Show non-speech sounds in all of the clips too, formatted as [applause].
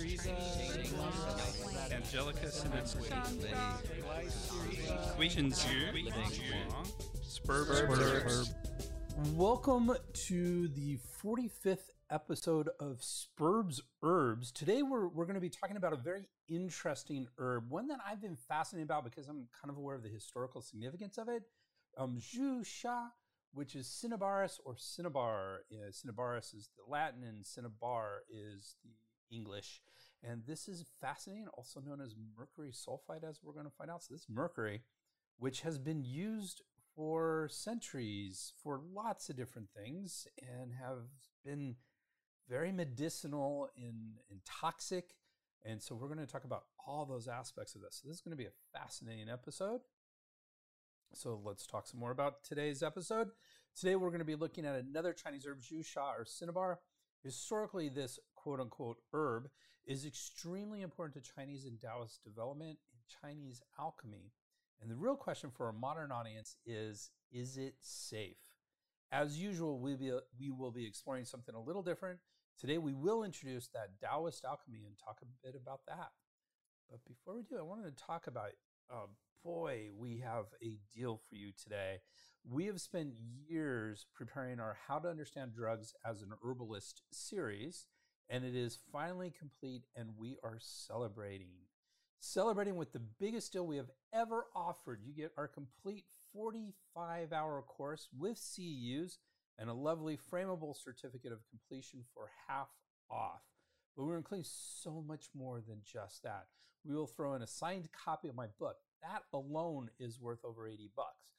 Teresa, Angelica Spurb, Welcome to the 45th episode of Sperb's Herbs. Today we're, we're going to be talking about a very interesting herb, one that I've been fascinated about because I'm kind of aware of the historical significance of it. Um, Zhu Sha, which is Cinnabaris or Cinnabar. Uh, Cinnabaris is the Latin and Cinnabar is the English. And this is fascinating, also known as mercury sulfide, as we're going to find out. So, this mercury, which has been used for centuries for lots of different things and have been very medicinal and, and toxic. And so, we're going to talk about all those aspects of this. So, this is going to be a fascinating episode. So, let's talk some more about today's episode. Today, we're going to be looking at another Chinese herb, Zhu Sha or cinnabar. Historically, this quote unquote herb is extremely important to Chinese and Taoist development and Chinese alchemy. And the real question for a modern audience is is it safe? As usual, we, be, we will be exploring something a little different. Today, we will introduce that Taoist alchemy and talk a bit about that. But before we do, I wanted to talk about uh, boy, we have a deal for you today. We have spent years preparing our How to Understand Drugs as an Herbalist series, and it is finally complete, and we are celebrating. Celebrating with the biggest deal we have ever offered. You get our complete 45 hour course with CEUs and a lovely frameable certificate of completion for half off. But we're including so much more than just that. We will throw in a signed copy of my book. That alone is worth over 80 bucks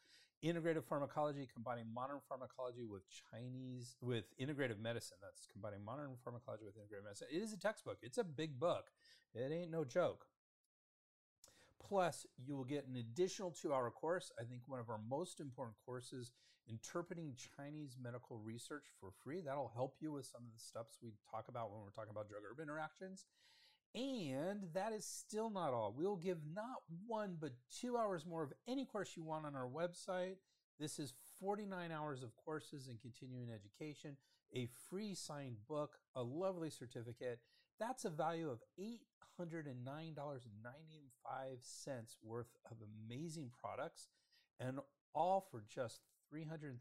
integrative pharmacology combining modern pharmacology with chinese with integrative medicine. That's combining modern pharmacology with integrative medicine. It is a textbook. It's a big book. It ain't no joke. Plus you will get an additional two hour course. I think one of our most important courses interpreting chinese medical research for free. That'll help you with some of the steps we talk about when we're talking about drug herb interactions and that is still not all. We'll give not one, but two hours more of any course you want on our website. This is 49 hours of courses in continuing education, a free signed book, a lovely certificate. That's a value of $809.95 worth of amazing products, and all for just $337.50.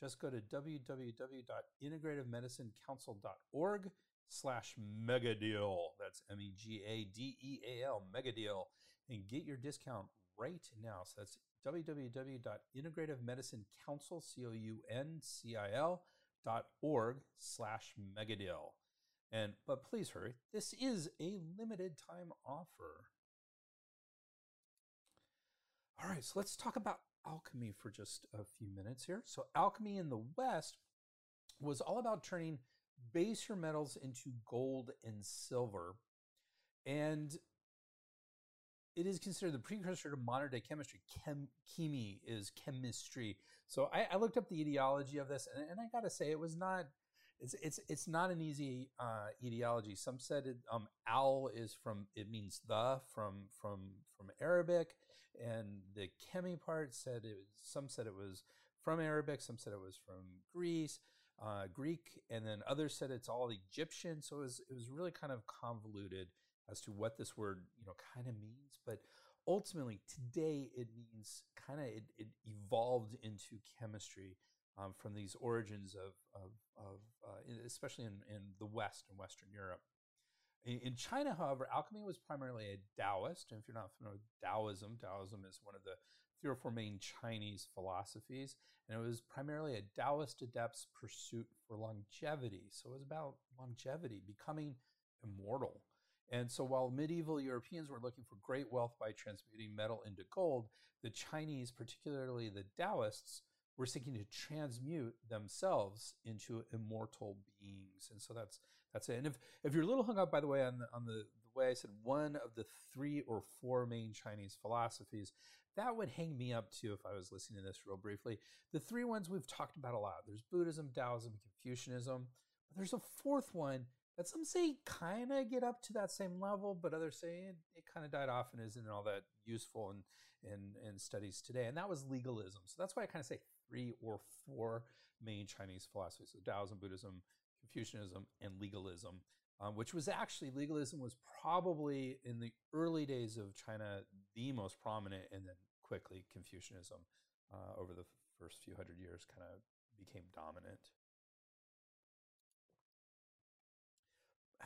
Just go to www.integrativemedicinecouncil.org slash mega deal. That's M E G A D E A L, mega deal. And get your discount right now. So that's www.integrativemedicinecouncil, C O U N C I L, dot org slash mega deal. And but please hurry. This is a limited time offer. All right, so let's talk about alchemy for just a few minutes here. So alchemy in the West was all about turning baser metals into gold and silver. And it is considered the precursor to modern day chemistry. Chem, chemie is chemistry. So I, I looked up the etiology of this, and, and I got to say, it was not. It's it's it's not an easy uh, etiology. Some said it, um, al is from it means the from from from Arabic, and the chemi part said it. Was, Some said it was from Arabic. Some said it was from Greece uh, Greek, and then others said it's all Egyptian. So it was it was really kind of convoluted as to what this word you know kind of means. But ultimately, today it means kind of it, it, evolved into chemistry um, from these origins of of, of uh, especially in, in the West and Western Europe. In, in China, however, alchemy was primarily a Taoist. And if you're not familiar with Taoism, Taoism is one of the three or four main Chinese philosophies, and it was primarily a Taoist adept's pursuit for longevity. So it was about longevity, becoming immortal. And so while medieval Europeans were looking for great wealth by transmuting metal into gold, the Chinese, particularly the Taoists, were seeking to transmute themselves into immortal beings. And so that's that's it. And if, if you're a little hung up, by the way, on the, on the, the way I said one of the three or four main Chinese philosophies, that would hang me up too if I was listening to this real briefly. The three ones we've talked about a lot there's Buddhism, Taoism, Confucianism. But there's a fourth one that some say kind of get up to that same level, but others say it, it kind of died off and isn't all that useful in, in, in studies today. And that was legalism. So that's why I kind of say three or four main Chinese philosophies so Taoism, Buddhism, Confucianism, and legalism, um, which was actually legalism was probably in the early days of China the most prominent, and then quickly Confucianism uh, over the first few hundred years kind of became dominant.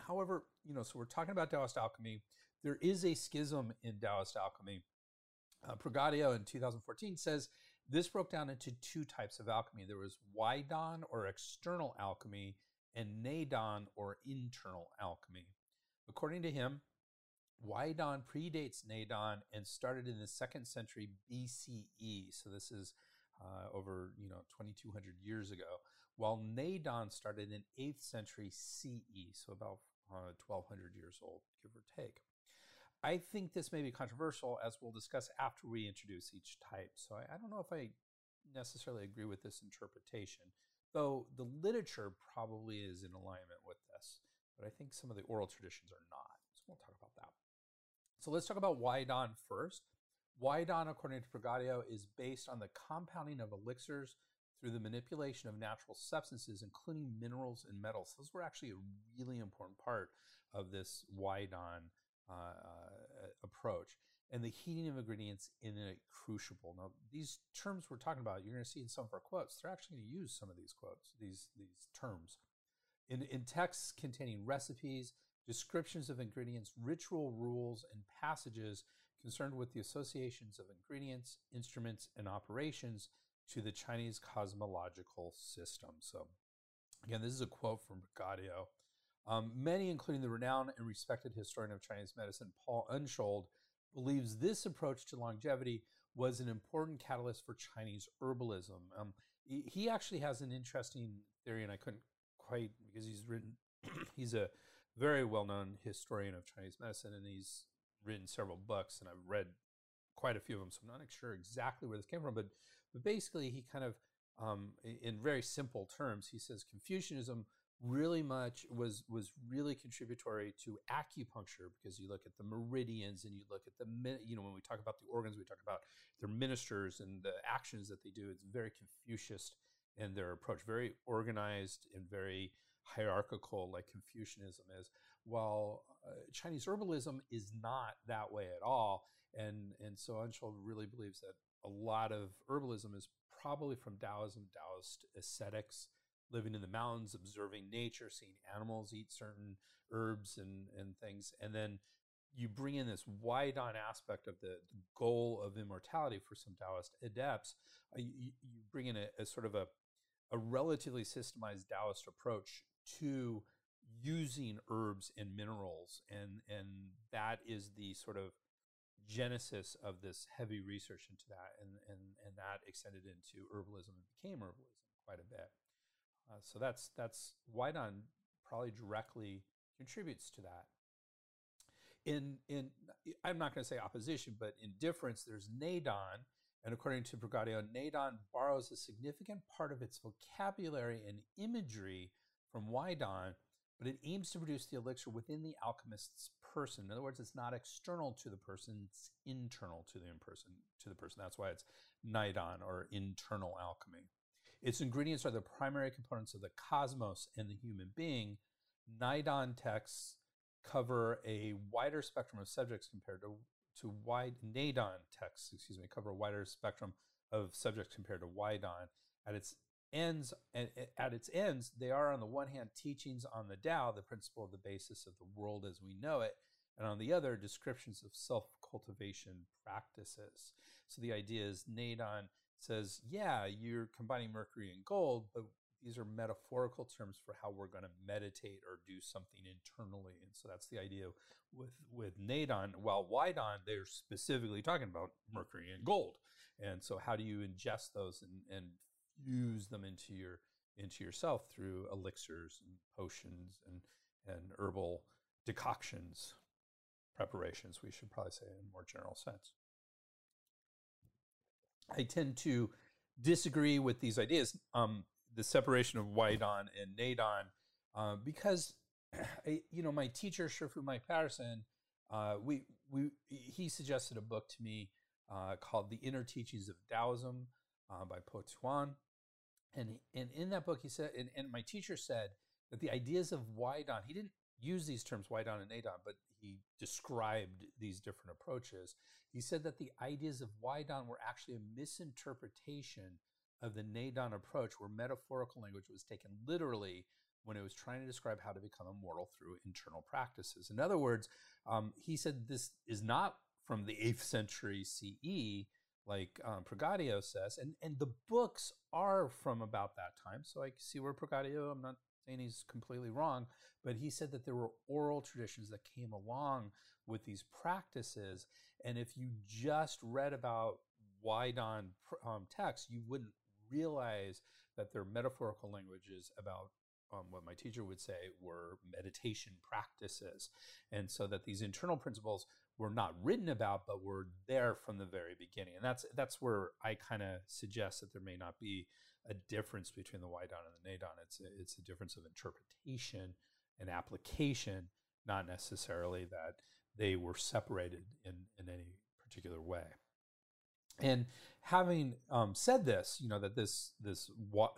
However, you know, so we're talking about Taoist alchemy. There is a schism in Taoist alchemy. Uh, Pregadio in 2014 says this broke down into two types of alchemy. There was Waidan or external alchemy and Neidan or internal alchemy. According to him, Waidan predates Neidan and started in the second century BCE. So this is uh, over you know 2200 years ago, while Neidan started in 8th century CE, so about uh, 1200 years old, give or take. I think this may be controversial, as we'll discuss after we introduce each type. So I, I don't know if I necessarily agree with this interpretation, though the literature probably is in alignment with this. But I think some of the oral traditions are not. So we'll talk about that. So let's talk about Waidan first. Waidan, according to Pregadio, is based on the compounding of elixirs through the manipulation of natural substances, including minerals and metals. Those were actually a really important part of this Waidan uh, uh, approach. And the heating of ingredients in a crucible. Now, these terms we're talking about, you're going to see in some of our quotes. They're actually going to use some of these quotes, these these terms, in in texts containing recipes, descriptions of ingredients, ritual rules, and passages concerned with the associations of ingredients, instruments, and operations to the Chinese cosmological system. So, again, this is a quote from Pregadio. Um, many, including the renowned and respected historian of Chinese medicine, Paul Unschuld, believes this approach to longevity was an important catalyst for Chinese herbalism. Um, he actually has an interesting theory, and I couldn't quite because he's written. [clears throat] he's a very well-known historian of Chinese medicine, and he's written several books, and I've read quite a few of them. So I'm not sure exactly where this came from, but but basically, he kind of, um, in very simple terms, he says Confucianism really much was was really contributory to acupuncture because you look at the meridians and you look at the you know when we talk about the organs we talk about their ministers and the actions that they do it's very confucius in their approach very organized and very hierarchical like confucianism is while uh, chinese herbalism is not that way at all and and so Unschuld really believes that a lot of herbalism is probably from Taoism, Taoist ascetics, living in the mountains, observing nature, seeing animals eat certain herbs and, and things. And then you bring in this Waidan aspect of the, the goal of immortality for some Taoist adepts. Uh, you, you, bring in a, a, sort of a, a relatively systemized Taoist approach to using herbs and minerals. And, and that is the sort of genesis of this heavy research into that, and and and that extended into herbalism and became herbalism quite a bit. Uh, so that's that's Waidan probably directly contributes to that. In in I'm not going to say opposition, but in difference, there's Neidan and according to Pregadio, Neidan borrows a significant part of its vocabulary and imagery from Waidan, but it aims to produce the elixir within the alchemist's person. In other words, it's not external to the person; it's internal to the person. To the person. That's why it's Neidan or internal alchemy. Its ingredients are the primary components of the cosmos and the human being. Neidan texts cover a wider spectrum of subjects compared to to wide Neidan texts, excuse me, cover a wider spectrum of subjects compared to Waidan. At its ends, and at its ends, they are on the one hand teachings on the Tao, the principle of the basis of the world as we know it, and on the other, descriptions of self cultivation practices. So the idea is Neidan says, yeah, you're combining mercury and gold, but these are metaphorical terms for how we're going to meditate or do something internally. And so that's the idea with, with Neidan. While Waidan, they're specifically talking about mercury and gold. And so how do you ingest those and, and fuse them into your into yourself through elixirs and potions and, and herbal decoctions? preparations, we should probably say in a more general sense. I tend to disagree with these ideas, um, the separation of Waidan and Neidan, uh, because [clears throat] I, you know my teacher Shifu Mike Patterson, uh, we we he suggested a book to me uh, called The Inner Teachings of Taoism uh, by Po Tuan, and and in that book he said, and, and my teacher said that the ideas of Waidan, he didn't use these terms Waidan and Neidan, but he described these different approaches. He said that the ideas of Waidan were actually a misinterpretation of the Neidan approach, where metaphorical language was taken literally when it was trying to describe how to become immortal through internal practices. In other words, um, he said this is not from the 8th century CE, like um, Pregadio says, and, and the books are from about that time. So I see where Pregadio, I'm not saying he's completely wrong, but he said that there were oral traditions that came along with these practices. And if you just read about Waidan um, texts, you wouldn't realize that they're metaphorical languages about um, what my teacher would say were meditation practices. And so that these internal principles were not written about, but were there from the very beginning. And that's that's where I kind of suggest that there may not be a difference between the Waidan and the Neidan It's a, it's a difference of interpretation and application, not necessarily that they were separated in, in any particular way. And having um, said this, you know that this this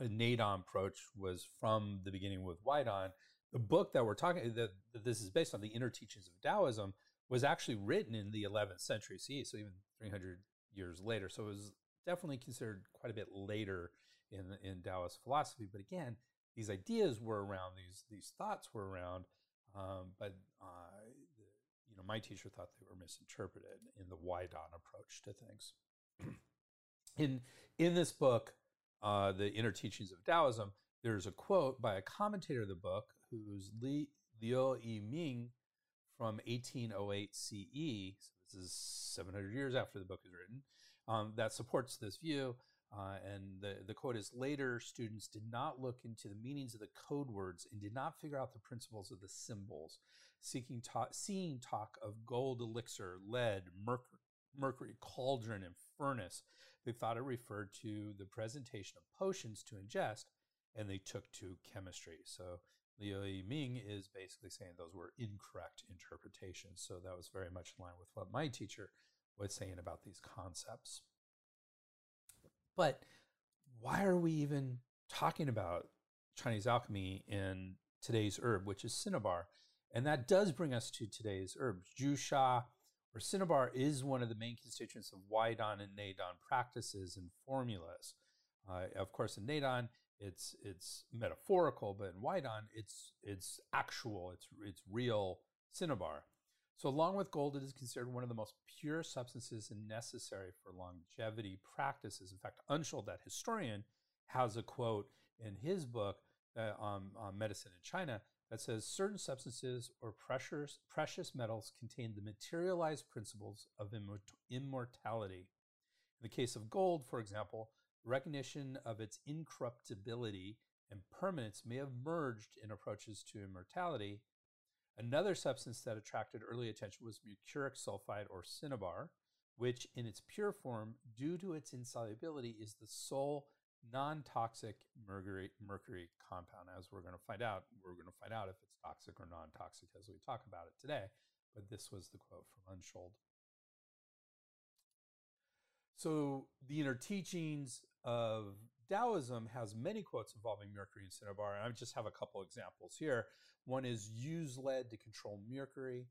Neidan approach was from the beginning with Waidan. The book that we're talking that, that this is based on the inner teachings of Taoism was actually written in the 11th century CE, so even 300 years later. So it was definitely considered quite a bit later in in Taoist philosophy. But again, these ideas were around, these these thoughts were around, um, but uh, you know, my teacher thought they were misinterpreted in the Waidan approach to things. [clears throat] in in this book, uh, the Inner Teachings of Taoism, there's a quote by a commentator of the book who's Li, Liu Yiming from 1808 CE. So this is 700 years after the book is written. Um, that supports this view. Uh, and the, the quote is later students did not look into the meanings of the code words and did not figure out the principles of the symbols seeking ta- seeing talk of gold elixir lead mercury, mercury cauldron and furnace they thought it referred to the presentation of potions to ingest and they took to chemistry so Liu Yiming is basically saying those were incorrect interpretations so that was very much in line with what my teacher was saying about these concepts but why are we even talking about Chinese alchemy in today's herb, which is cinnabar? And that does bring us to today's herb. Zhu Sha or cinnabar is one of the main constituents of Waidan and Neidan practices and formulas. Uh, of course, in Neidan, it's it's metaphorical, but in Waidan, it's it's actual, it's it's real cinnabar. So, along with gold, it is considered one of the most pure substances and necessary for longevity practices. In fact, Unschuld, that historian, has a quote in his book uh, on, on medicine in China that says certain substances or precious, precious metals contain the materialized principles of immortality. In the case of gold, for example, recognition of its incorruptibility and permanence may have merged in approaches to immortality Another substance that attracted early attention was mercuric sulfide or cinnabar, which in its pure form, due to its insolubility, is the sole non-toxic mercury, mercury compound. As we're going to find out, we're going to find out if it's toxic or non-toxic as we talk about it today. But this was the quote from Unschuld. So the inner teachings of Taoism has many quotes involving mercury and cinnabar, and I just have a couple examples here. One is use lead to control mercury.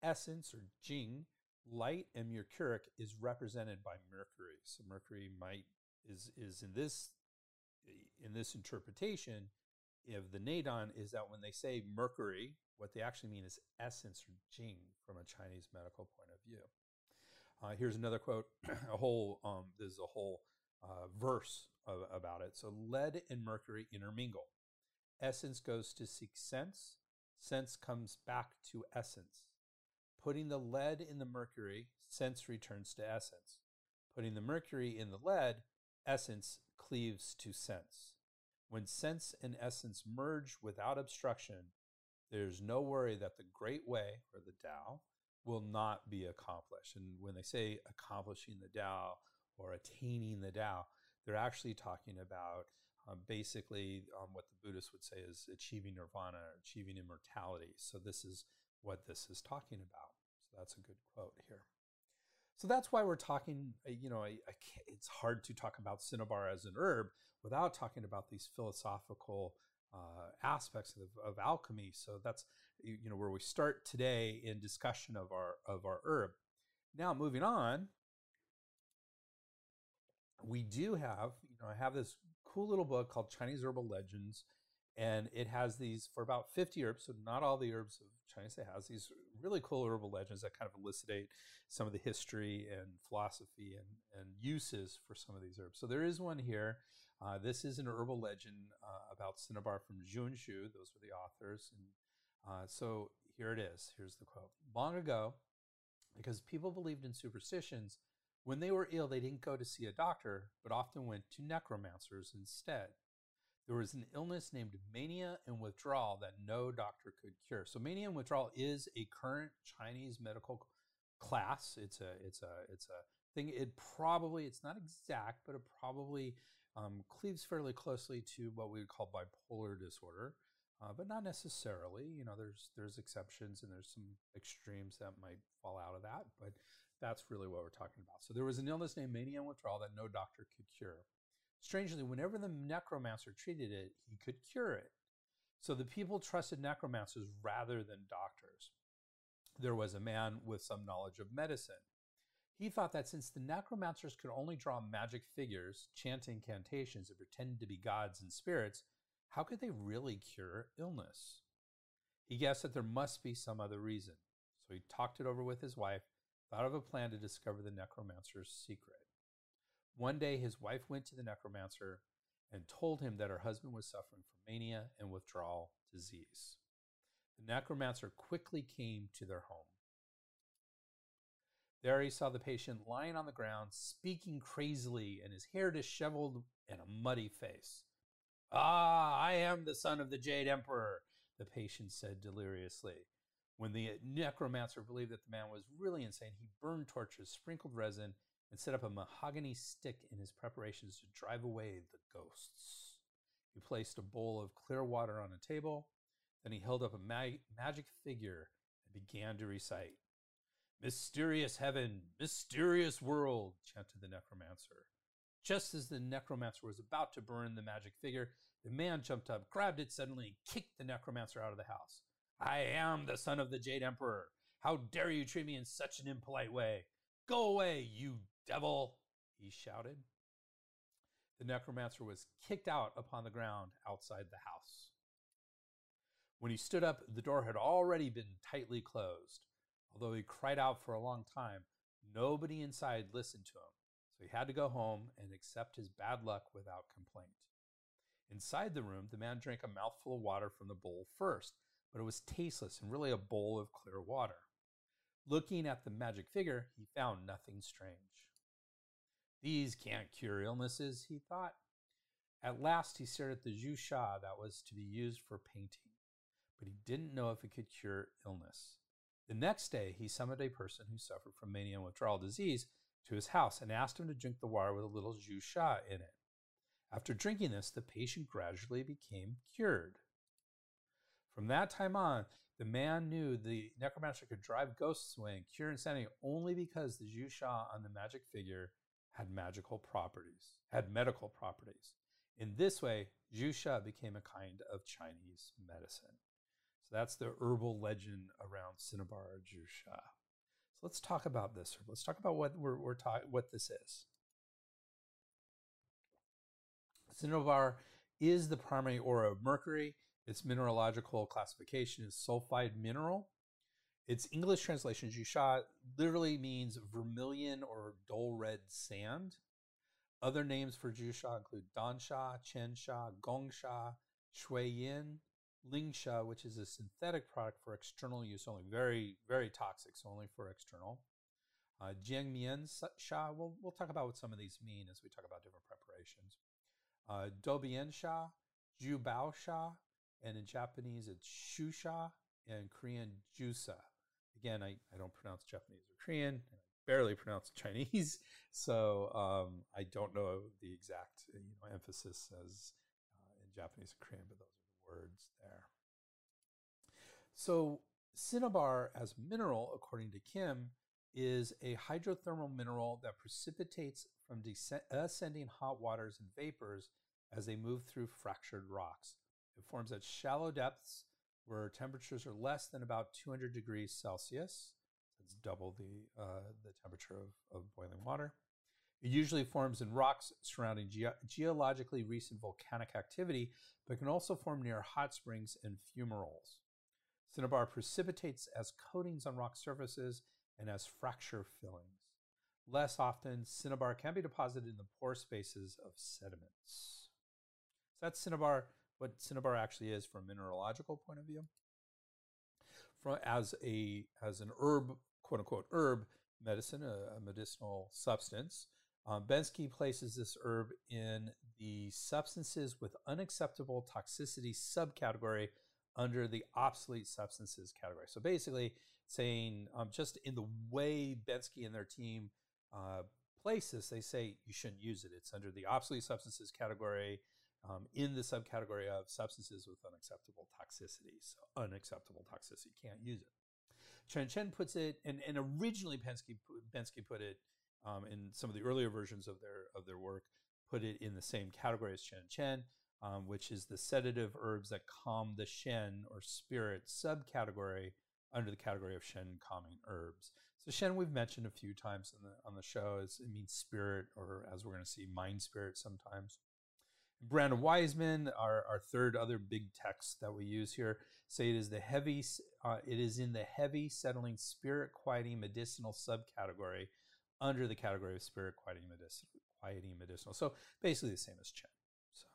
Essence or Jing, light and mercuric is represented by mercury. So mercury might is is in this in this interpretation of the Neidan is that when they say mercury, what they actually mean is essence or Jing from a Chinese medical point of view. Uh, here's another quote. [clears throat] a whole um, there's a whole uh, verse of, about it. So lead and mercury intermingle. Essence goes to seek sense. Sense comes back to essence. Putting the lead in the mercury, sense returns to essence. Putting the mercury in the lead, essence cleaves to sense. When sense and essence merge without obstruction, there's no worry that the great way, or the Tao, will not be accomplished. And when they say accomplishing the Tao or attaining the Tao, they're actually talking about um, basically um, what the Buddhists would say is achieving nirvana, or achieving immortality. So this is what this is talking about. So that's a good quote here. So that's why we're talking. Uh, you know, I, I it's hard to talk about cinnabar as an herb without talking about these philosophical uh, aspects of, of alchemy. So that's you know where we start today in discussion of our of our herb. Now moving on, we do have you know I have this cool little book called Chinese Herbal Legends, and it has these for about 50 herbs. So not all the herbs of Chinese it has these really cool herbal legends that kind of elucidate some of the history and philosophy and, and uses for some of these herbs. So there is one here. Uh, this is an herbal legend uh, about cinnabar from Zhuanshu. Those were the authors. And uh, so here it is. Here's the quote. Long ago, because people believed in superstitions, when they were ill, they didn't go to see a doctor, but often went to necromancers instead. There was an illness named mania and withdrawal that no doctor could cure. So mania and withdrawal is a current Chinese medical class. It's a it's a it's a thing. It probably it's not exact, but it probably um, cleaves fairly closely to what we would call bipolar disorder, uh, but not necessarily. You know, there's there's exceptions and there's some extremes that might fall out of that, but that's really what we're talking about. So there was an illness named mania and withdrawal that no doctor could cure. Strangely, whenever the necromancer treated it, he could cure it. So the people trusted necromancers rather than doctors. There was a man with some knowledge of medicine. He thought that since the necromancers could only draw magic figures, chant incantations, and pretend to be gods and spirits, how could they really cure illness? He guessed that there must be some other reason. So he talked it over with his wife, thought of a plan to discover the necromancer's secret. One day, his wife went to the necromancer and told him that her husband was suffering from mania and withdrawal disease. The necromancer quickly came to their home. There he saw the patient lying on the ground, speaking crazily, and his hair disheveled and a muddy face. Ah, I am the son of the Jade Emperor, the patient said deliriously. When the necromancer believed that the man was really insane, he burned torches, sprinkled resin, and set up a mahogany stick in his preparations to drive away the ghosts. He placed a bowl of clear water on a table. Then he held up a mag- magic figure and began to recite. Mysterious heaven, mysterious world, chanted the necromancer. Just as the necromancer was about to burn the magic figure, the man jumped up, grabbed it suddenly, and kicked the necromancer out of the house. I am the son of the Jade Emperor. How dare you treat me in such an impolite way? Go away, you devil, he shouted. The necromancer was kicked out upon the ground outside the house. When he stood up, the door had already been tightly closed. Although he cried out for a long time, nobody inside listened to him, so he had to go home and accept his bad luck without complaint. Inside the room, the man drank a mouthful of water from the bowl first, but it was tasteless and really a bowl of clear water. Looking at the magic figure, he found nothing strange. These can't cure illnesses, he thought. At last, he stared at the Zhu that was to be used for painting, but he didn't know if it could cure illness. The next day, he summoned a person who suffered from mania and withdrawal disease to his house and asked him to drink the water with a little Zhu in it. After drinking this, the patient gradually became cured. From that time on, the man knew the necromancer could drive ghosts away and cure insanity only because the Zhu on the magic figure had magical properties, had medical properties. In this way, Zhu became a kind of Chinese medicine. That's the herbal legend around Cinnabar Zhu Sha. So let's talk about this. Let's talk about what we're, we're talking, what this is. Cinnabar is the primary ore of mercury. Its mineralogical classification is sulfide mineral. Its English translation, Zhu Sha, literally means vermilion or dull red sand. Other names for Zhu Sha include Dansha, Chensha, Gongsha, Shuiyin, Lingsha, which is a synthetic product for external use only, very, very toxic, so only for external. Uh, Jiangmian Sha, we'll, we'll talk about what some of these mean as we talk about different preparations. Uh, Dobian Sha, Jubao Sha, and in Japanese it's Shusha, and Korean Jusa. Again, I, I don't pronounce Japanese or Korean, and I barely pronounce [laughs] Chinese, so um, I don't know the exact you know emphasis as uh, in Japanese and Korean, but those words there. So cinnabar as mineral, according to Kim, is a hydrothermal mineral that precipitates from ascending hot waters and vapors as they move through fractured rocks. It forms at shallow depths where temperatures are less than about 200 degrees Celsius. That's double the, uh, the temperature of, of boiling water. It usually forms in rocks surrounding ge- geologically recent volcanic activity, but can also form near hot springs and fumaroles. Cinnabar precipitates as coatings on rock surfaces and as fracture fillings. Less often, cinnabar can be deposited in the pore spaces of sediments. So that's cinnabar, what cinnabar actually is from a mineralogical point of view. From, as, a, as an herb, quote unquote, herb medicine, a, a medicinal substance, um, Bensky places this herb in the substances with unacceptable toxicity subcategory under the obsolete substances category. So basically, saying um, just in the way Bensky and their team uh, place this, they say you shouldn't use it. It's under the obsolete substances category um, in the subcategory of substances with unacceptable toxicity. So unacceptable toxicity, can't use it. Chen Chen puts it, and, and originally Bensky, Bensky put it um, in some of the earlier versions of their of their work, put it in the same category as Chen Chen, um, which is the sedative herbs that calm the Shen or spirit subcategory under the category of Shen calming herbs. So Shen we've mentioned a few times on the on the show. It's, it means spirit, or as we're going to see, mind spirit sometimes. Brand and Wiseman, our, our third other big text that we use here, say it is the heavy, uh, it is in the heavy settling spirit quieting medicinal subcategory under the category of spirit quieting medicinal. Quieting medicinal. So basically the same as Chen. So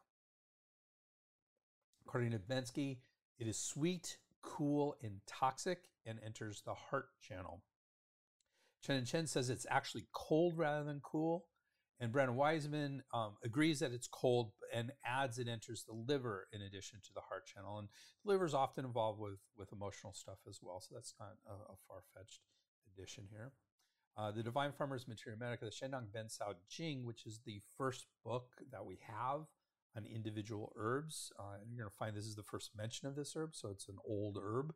according to Bensky, it is sweet, cool, and toxic, and enters the heart channel. Chen and Chen says it's actually cold rather than cool. And Brand and Wiseman um, agrees that it's cold and adds it enters the liver in addition to the heart channel. And the liver is often involved with, with emotional stuff as well. So that's not a, a far fetched addition here. Uh, the Divine Farmer's Materia Medica, the Shennong Ben Cao Jing, which is the first book that we have on individual herbs. Uh, you're going to find this is the first mention of this herb, so it's an old herb.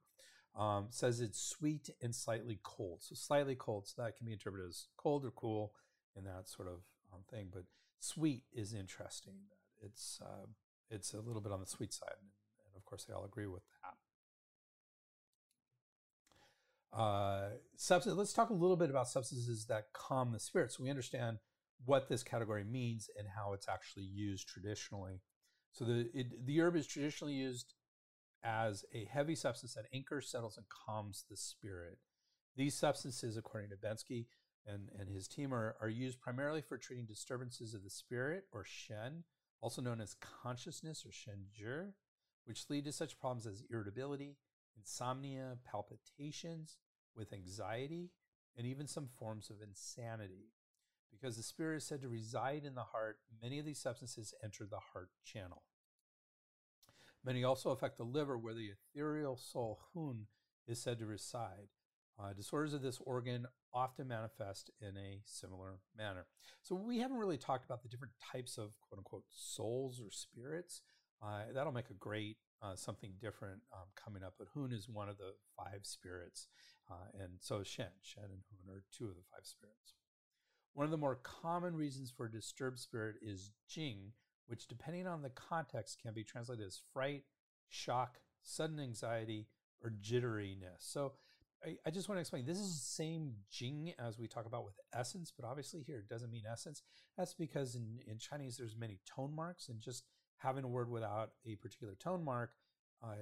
Um, says it's sweet and slightly cold. So slightly cold, so that can be interpreted as cold or cool in that sort of um, thing. But sweet is interesting. It's uh, it's a little bit on the sweet side, and, and of course they all agree with that. Uh, substance, let's talk a little bit about substances that calm the spirit so we understand what this category means and how it's actually used traditionally. So the, it, the herb is traditionally used as a heavy substance that anchors, settles, and calms the spirit. These substances, according to Bensky and, and his team, are, are used primarily for treating disturbances of the spirit or Shen, also known as consciousness or Shen which lead to such problems as irritability, insomnia, palpitations, with anxiety, and even some forms of insanity. Because the spirit is said to reside in the heart, many of these substances enter the heart channel. Many also affect the liver, where the ethereal soul Hun is said to reside. Uh, disorders of this organ often manifest in a similar manner. So, we haven't really talked about the different types of quote unquote souls or spirits. Uh, that'll make a great uh, something different um, coming up. But Hun is one of the five spirits, uh, and so Shen. Shen and Hun are two of the five spirits. One of the more common reasons for disturbed spirit is Jing, which, depending on the context, can be translated as fright, shock, sudden anxiety, or jitteriness. So I, I, just want to explain this is the same Jing as we talk about with essence, but obviously here it doesn't mean essence. That's because in, in Chinese there's many tone marks, and just having a word without a particular tone mark, uh,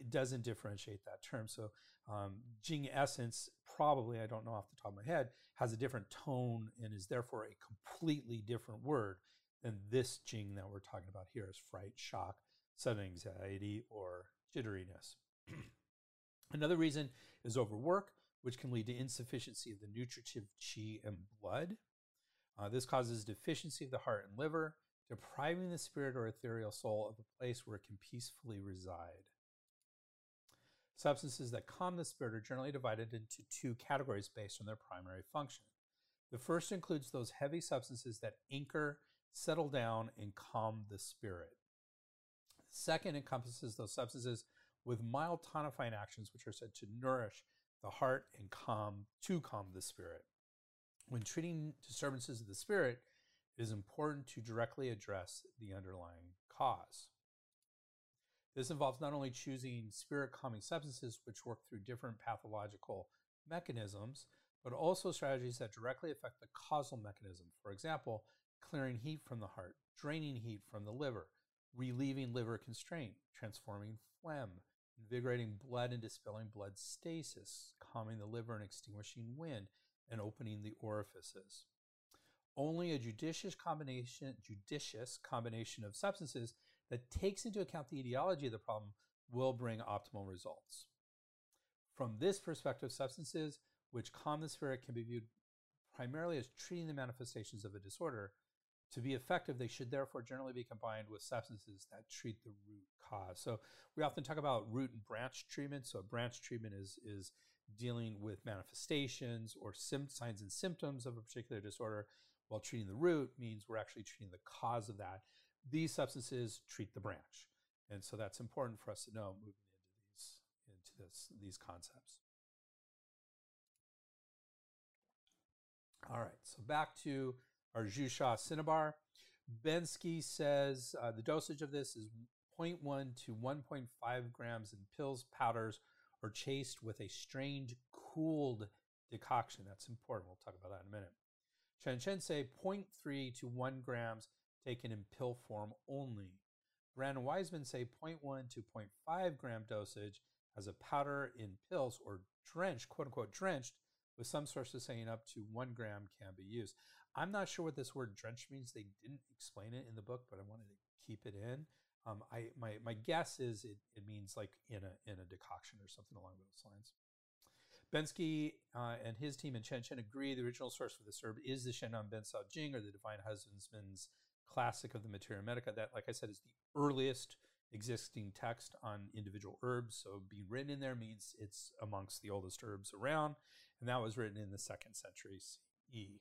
it doesn't differentiate that term. So um, Jing essence probably, I don't know off the top of my head, has a different tone and is therefore a completely different word than this Jing that we're talking about here is fright, shock, sudden anxiety, or jitteriness. [clears throat] Another reason is overwork, which can lead to insufficiency of the nutritive qi and blood. Uh, this causes deficiency of the heart and liver, depriving the spirit or ethereal soul of a place where it can peacefully reside. Substances that calm the spirit are generally divided into two categories based on their primary function. The first includes those heavy substances that anchor, settle down, and calm the spirit. Second encompasses those substances with mild tonifying actions, which are said to nourish the heart and calm to calm the spirit. When treating disturbances of the spirit, it is important to directly address the underlying cause. This involves not only choosing spirit calming substances which work through different pathological mechanisms, but also strategies that directly affect the causal mechanism. For example, clearing heat from the heart, draining heat from the liver, relieving liver constraint, transforming phlegm, invigorating blood and dispelling blood stasis, calming the liver and extinguishing wind, and opening the orifices. Only a judicious combination, judicious combination of substances that takes into account the etiology of the problem will bring optimal results. From this perspective, substances which calm the spirit can be viewed primarily as treating the manifestations of a disorder. To be effective, they should therefore generally be combined with substances that treat the root cause. So we often talk about root and branch treatment. So a branch treatment is is dealing with manifestations or signs and symptoms of a particular disorder, while treating the root means we're actually treating the cause of that. These substances treat the branch, and so that's important for us to know moving into these into this these concepts. All right, so back to our Zhu Sha Cinnabar. Bensky says uh, the dosage of this is 0.1 to 1.5 grams in pills, powders, or chased with a strained, cooled decoction. That's important. We'll talk about that in a minute. Chen Chen say 0.3 to 1 grams taken in pill form only. Brand and Wiseman say 0.1 to 0.5 gram dosage as a powder in pills or drenched, quote unquote, drenched, with some sources saying up to one gram can be used. I'm not sure what this word drenched means. They didn't explain it in the book, but I wanted to keep it in. Um, I my my guess is it, it means like in a in a decoction or something along those lines. Bensky uh, and his team in Chen Chen agree the original source for the herb is the Shennong Ben Cao Jing or the Divine Husbandman's classic of the Materia Medica. That, like I said, is the earliest existing text on individual herbs. So being written in there means it's amongst the oldest herbs around, and that was written in the second century CE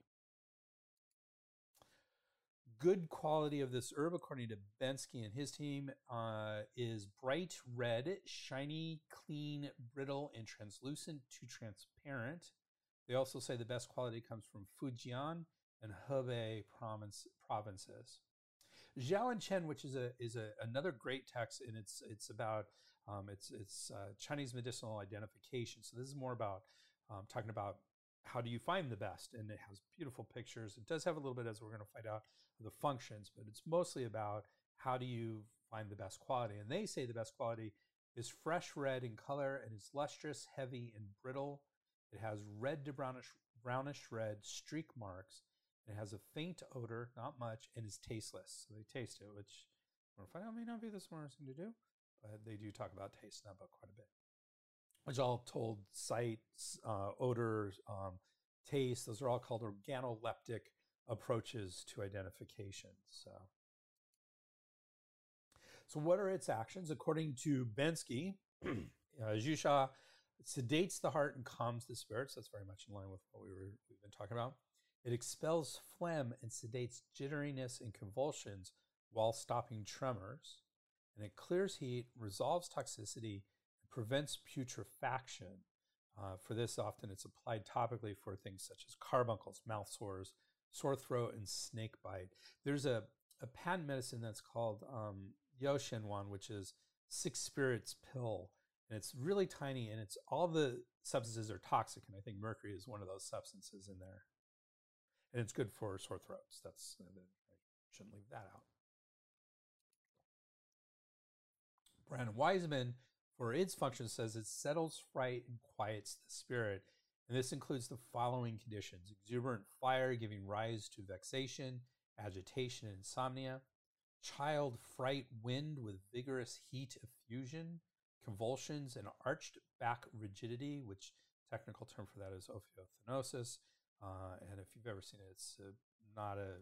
good quality of this herb, according to Bensky and his team, uh, is bright red, shiny, clean, brittle, and translucent to transparent. They also say the best quality comes from Fujian and Hebei province, provinces. Zhao and Chen, which is a is a, another great text, and it's it's about um, it's it's uh, Chinese medicinal identification. So this is more about um, talking about how do you find the best, and it has beautiful pictures. It does have a little bit, as we're going to find out, the functions, but it's mostly about how do you find the best quality. And they say the best quality is fresh red in color and is lustrous, heavy, and brittle. It has red to brownish, brownish red streak marks. It has a faint odor, not much, and is tasteless. So they taste it, which we're going to find out may not be the smartest thing to do, but they do talk about taste in that book quite a bit. Which all told sight, uh, odor, um, taste, those are all called organoleptic approaches to identification. So, so what are its actions? According to Bensky, uh, Zhu Sha sedates the heart and calms the spirits. That's very much in line with what we were, we've been talking about. It expels phlegm and sedates jitteriness and convulsions while stopping tremors. And it clears heat, resolves toxicity, prevents putrefaction. Uh, for this, often it's applied topically for things such as carbuncles, mouth sores, sore throat, and snake bite. There's a, a patent medicine that's called um, Yoshenwan, which is six spirits pill. And it's really tiny, and it's all the substances are toxic, and I think mercury is one of those substances in there. And it's good for sore throats. That's I shouldn't leave that out. Brand and Wiseman, for its function, says it settles fright and quiets the spirit. And this includes the following conditions exuberant fire giving rise to vexation, agitation, insomnia, child fright wind with vigorous heat effusion, convulsions, and arched back rigidity, which technical term for that is opisthotonos. Uh, and if you've ever seen it, it's a, not a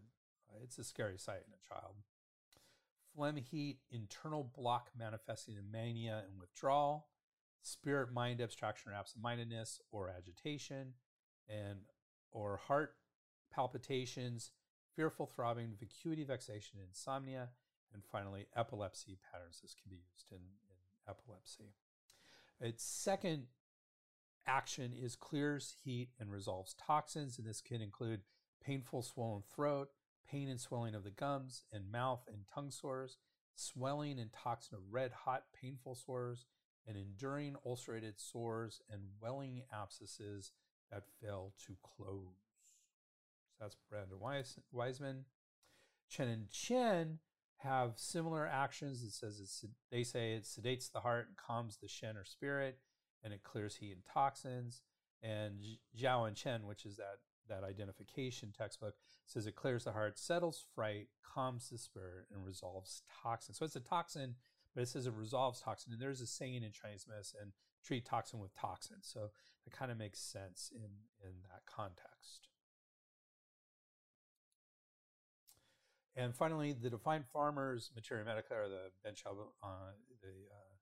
it's a scary sight in a child. Phlegm heat, internal block manifesting in mania and withdrawal, spirit mind abstraction or absent-mindedness or agitation and or heart palpitations fearful throbbing vacuity vexation insomnia and finally epilepsy patterns. This can be used in, in epilepsy. Its second action is clears heat and resolves toxins and this can include painful swollen throat pain and swelling of the gums and mouth and tongue sores swelling and toxin of red hot, painful sores, and enduring ulcerated sores and welling abscesses that fail to close. So that's Brandon Wiseman. Chen and Chen have similar actions. It says it's, they say it sedates the heart and calms the Shen or spirit, and it clears heat and toxins. And Zhao and Chen, which is that that identification textbook, says it clears the heart, settles fright, calms the spirit, and resolves toxin. So it's a toxin, but it says it resolves toxin. And there's a saying in Chinese medicine, treat toxin with toxin. So it kind of makes sense in, in that context. And finally, the Divine Farmers Materia Medica, or the Ben Xiao, uh, the, uh,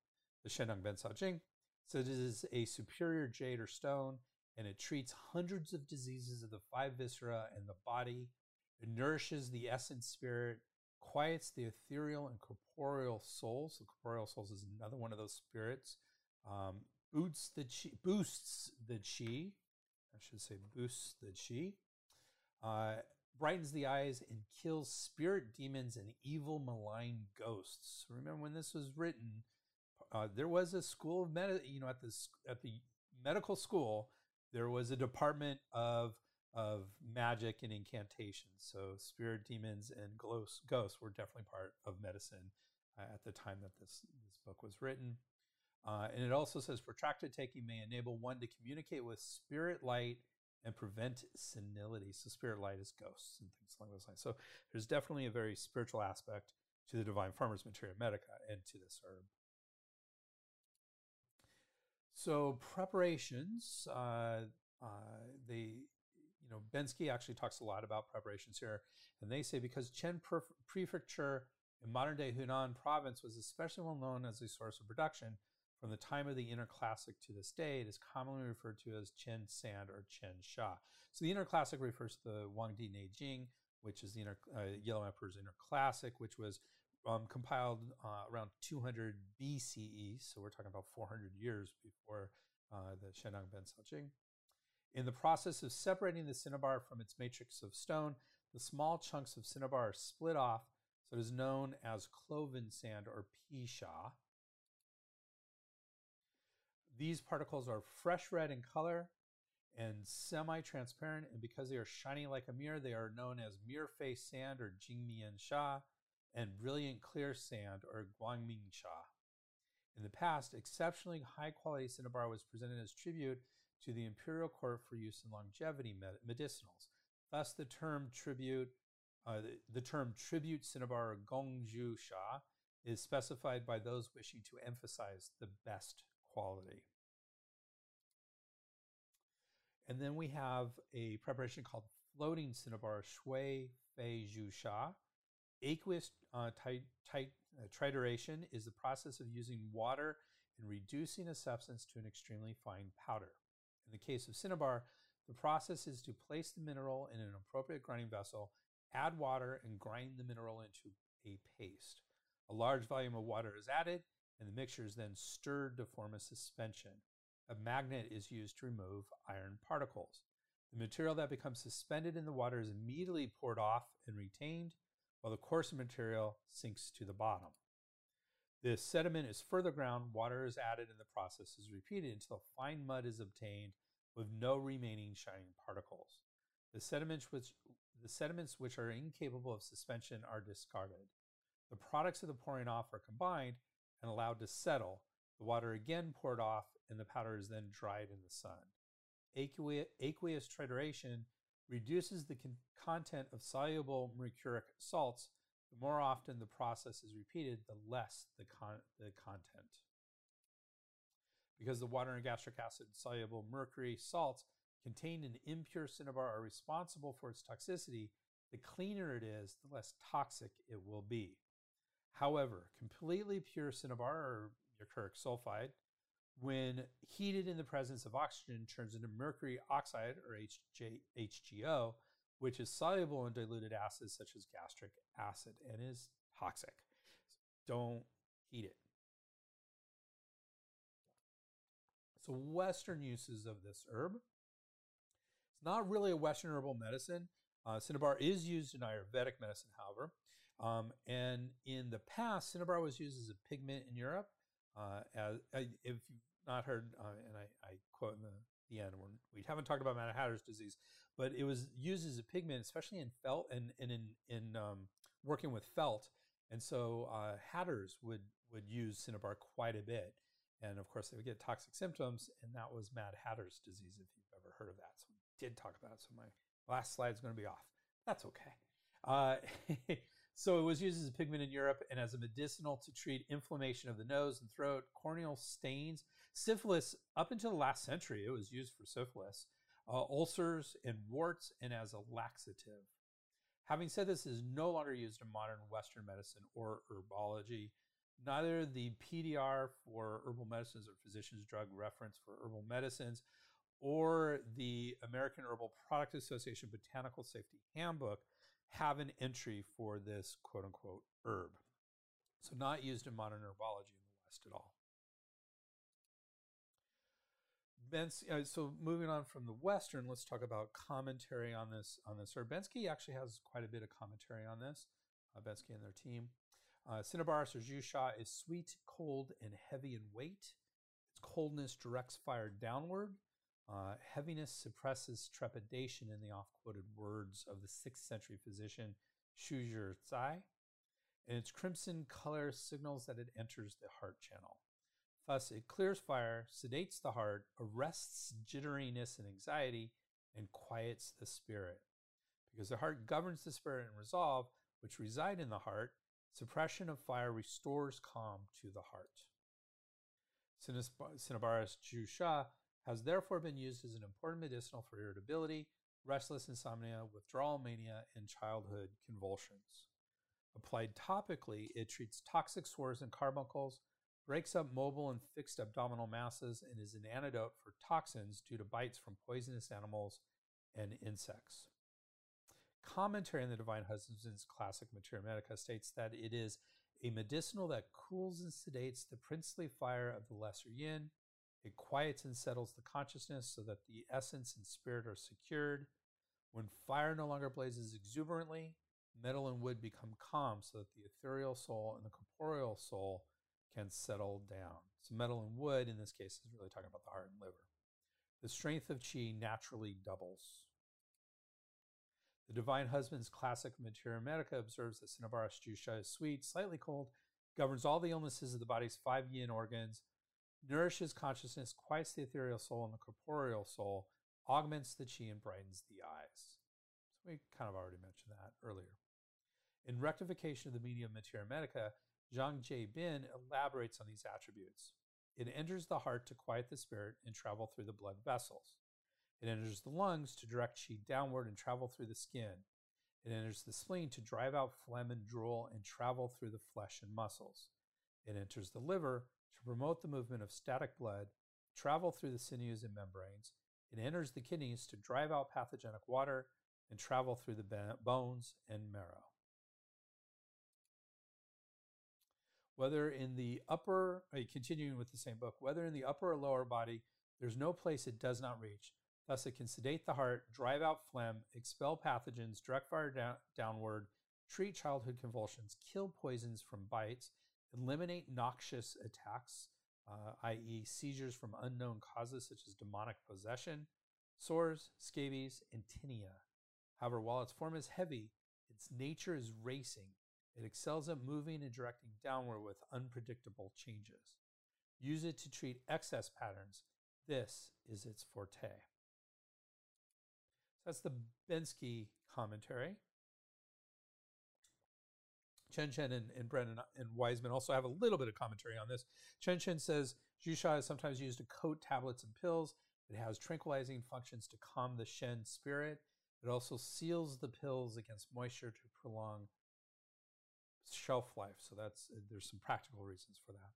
the Shennong Ben Cao Jing, says it is a superior jade or stone, and it treats hundreds of diseases of the five viscera and the body. It nourishes the essence spirit, quiets the ethereal and corporeal souls. The corporeal souls is another one of those spirits. Um, boosts the chi, boosts the chi. I should say boosts the chi. Uh, brightens the eyes and kills spirit demons and evil malign ghosts. Remember when this was written, uh, there was a school of med, you know, at the at the medical school, there was a department of of magic and incantations. So spirit demons and ghosts, ghosts were definitely part of medicine uh, at the time that this this book was written. Uh, and it also says protracted taking may enable one to communicate with spirit light and prevent senility. So spirit light is ghosts and things along those lines. So there's definitely a very spiritual aspect to the divine farmers materia medica and to this herb. So preparations, uh, uh, you know, Bensky actually talks a lot about preparations here, and they say because Chen Prefecture in modern day Hunan province was especially well known as a source of production, from the time of the Inner Classic to this day, it is commonly referred to as Chen Sand or Chen Sha. So the Inner Classic refers to the Huangdi Neijing, which is the inner, uh, Yellow Emperor's Inner Classic, which was um, compiled uh, around 200 BCE. So we're talking about 400 years before uh, the Shennong Ben Jing. In the process of separating the cinnabar from its matrix of stone, the small chunks of cinnabar are split off, so it is known as cloven sand or pisha. These particles are fresh red in color and semi-transparent, and because they are shiny like a mirror, they are known as mirror face sand or Jingmian Sha, and brilliant clear sand or Guangming Sha. In the past, exceptionally high quality cinnabar was presented as tribute to the imperial court for use in longevity medicinals. Thus, the term tribute, uh, the, the, term tribute cinnabar or Gongju Sha is specified by those wishing to emphasize the best quality. And then we have a preparation called floating cinnabar shui fei zhu sha. Aqueous uh, uh, trituration is the process of using water and reducing a substance to an extremely fine powder. In the case of cinnabar, the process is to place the mineral in an appropriate grinding vessel, add water, and grind the mineral into a paste. A large volume of water is added, and the mixture is then stirred to form a suspension. A magnet is used to remove iron particles. The material that becomes suspended in the water is immediately poured off and retained, while the coarser material sinks to the bottom. The sediment is further ground, water is added, and the process is repeated until fine mud is obtained with no remaining shining particles. The sediments which, the sediments which are incapable of suspension are discarded. The products of the pouring off are combined and allowed to settle, the water again poured off, and the powder is then dried in the sun. Aqueous, aqueous trituration reduces the con- content of soluble mercuric salts. The more often the process is repeated, the less the, con- the content. Because the water and gastric acid soluble mercury salts contained in impure cinnabar are responsible for its toxicity, the cleaner it is, the less toxic it will be. However, completely pure cinnabar or mercuric sulfide when heated in the presence of oxygen, turns into mercury oxide or HJ, HGO, which is soluble in diluted acids such as gastric acid and is toxic. Don't heat it. So, Western uses of this herb. It's not really a Western herbal medicine. Uh, cinnabar is used in Ayurvedic medicine, however. Um, and in the past, cinnabar was used as a pigment in Europe. Uh, as, if you've not heard, uh, and I, I, quote in the, the end, we haven't talked about Mad Hatter's disease, but it was used as a pigment, especially in felt and, and in, in um, working with felt. And so uh, hatters would, would use cinnabar quite a bit. And of course, they would get toxic symptoms, and that was Mad Hatter's disease, if you've ever heard of that. So we did talk about it. So my last slide is going to be off. That's okay. Uh, [laughs] so it was used as a pigment in Europe and as a medicinal to treat inflammation of the nose and throat, corneal stains, syphilis. Up until the last century, it was used for syphilis, uh, ulcers and warts, and as a laxative. Having said this, is no longer used in modern Western medicine or herbology. Neither the PDR for herbal medicines or physician's drug reference for herbal medicines or the American Herbal Product Association Botanical Safety Handbook have an entry for this quote unquote herb. So, not used in modern herbology in the West at all. Bensky, uh, so moving on from the Western, let's talk about commentary on this on this herb. Bensky actually has quite a bit of commentary on this. Uh, Bensky and their team. Uh, or Zhu Sha is sweet, cold, and heavy in weight. Its coldness directs fire downward. Uh, heaviness suppresses trepidation in the oft quoted words of the 6th century physician Shu Zhi, and its crimson color signals that it enters the heart channel. Thus, it clears fire, sedates the heart, arrests jitteriness and anxiety, and quiets the spirit. Because the heart governs the spirit and resolve, which reside in the heart, Suppression of fire restores calm to the heart. Cinnabaris Zhu Sha has therefore been used as an important medicinal for irritability, restless insomnia, withdrawal mania, and childhood convulsions. Applied topically, it treats toxic sores and carbuncles, breaks up mobile and fixed abdominal masses, and is an antidote for toxins due to bites from poisonous animals and insects commentary on the Divine Husband's classic Materia Medica states that it is a medicinal that cools and sedates the princely fire of the lesser yin. It quiets and settles the consciousness so that the essence and spirit are secured. When fire no longer blazes exuberantly, metal and wood become calm so that the ethereal soul and the corporeal soul can settle down. So, metal and wood in this case is really talking about the heart and liver. The strength of chi naturally doubles. The Divine Husband's classic Materia Medica observes that Cinnabaris Zhu Sha is sweet, slightly cold, governs all the illnesses of the body's five yin organs, nourishes consciousness, quiets the ethereal soul and the corporeal soul, augments the chi, and brightens the eyes. So we kind of already mentioned that earlier. In Rectification of the Medium Materia Medica, Zhang Jiebin elaborates on these attributes. It enters the heart to quiet the spirit and travel through the blood vessels. It enters the lungs to direct chi downward and travel through the skin. It enters the spleen to drive out phlegm and drool and travel through the flesh and muscles. It enters the liver to promote the movement of static blood, travel through the sinews and membranes. It enters the kidneys to drive out pathogenic water and travel through the bones and marrow. Whether in the upper, uh, continuing with the same book, whether in the upper or lower body, there's no place it does not reach. Thus, it can sedate the heart, drive out phlegm, expel pathogens, direct fire down, downward, treat childhood convulsions, kill poisons from bites, eliminate noxious attacks, uh, i.e., seizures from unknown causes such as demonic possession, sores, scabies, and tinea. However, while its form is heavy, its nature is racing. It excels at moving and directing downward with unpredictable changes. Use it to treat excess patterns. This is its forte. So that's the Bensky commentary. Chen Chen and, and Brennan uh, and Wiseman also have a little bit of commentary on this. Chen Chen says Zhu Sha is sometimes used to coat tablets and pills. It has tranquilizing functions to calm the Shen spirit. It also seals the pills against moisture to prolong shelf life. So that's uh, there's some practical reasons for that.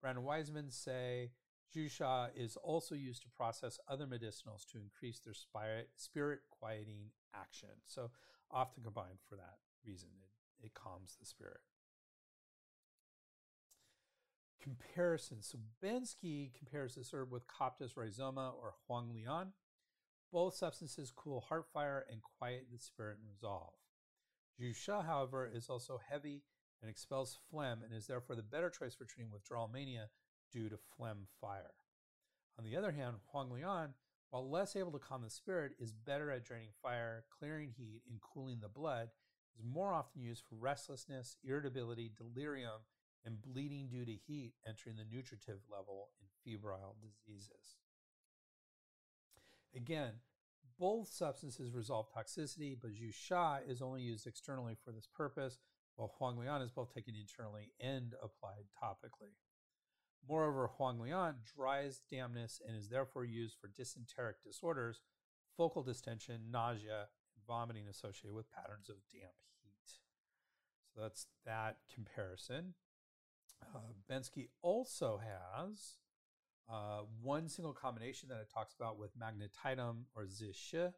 Brand and Wiseman say Zhu Sha is also used to process other medicinals to increase their spirit quieting action. So often combined for that reason. It, it calms the spirit. Comparison. So Bensky compares this herb with Coptis rhizoma or Huang Lian. Both substances cool heart fire and quiet the spirit and resolve. Zhu Sha, however, is also heavy and expels phlegm and is therefore the better choice for treating withdrawal mania due to phlegm fire. On the other hand, Huanglian, while less able to calm the spirit, is better at draining fire, clearing heat, and cooling the blood, is more often used for restlessness, irritability, delirium, and bleeding due to heat entering the nutritive level in febrile diseases. Again, both substances resolve toxicity, but Zhu Sha is only used externally for this purpose, while Huanglian is both taken internally and applied topically. Moreover, Huanglian dries dampness and is therefore used for dysenteric disorders, focal distension, nausea, vomiting associated with patterns of damp heat. So that's that comparison. Uh, Bensky also has uh, one single combination that it talks about with magnetitum or zisha.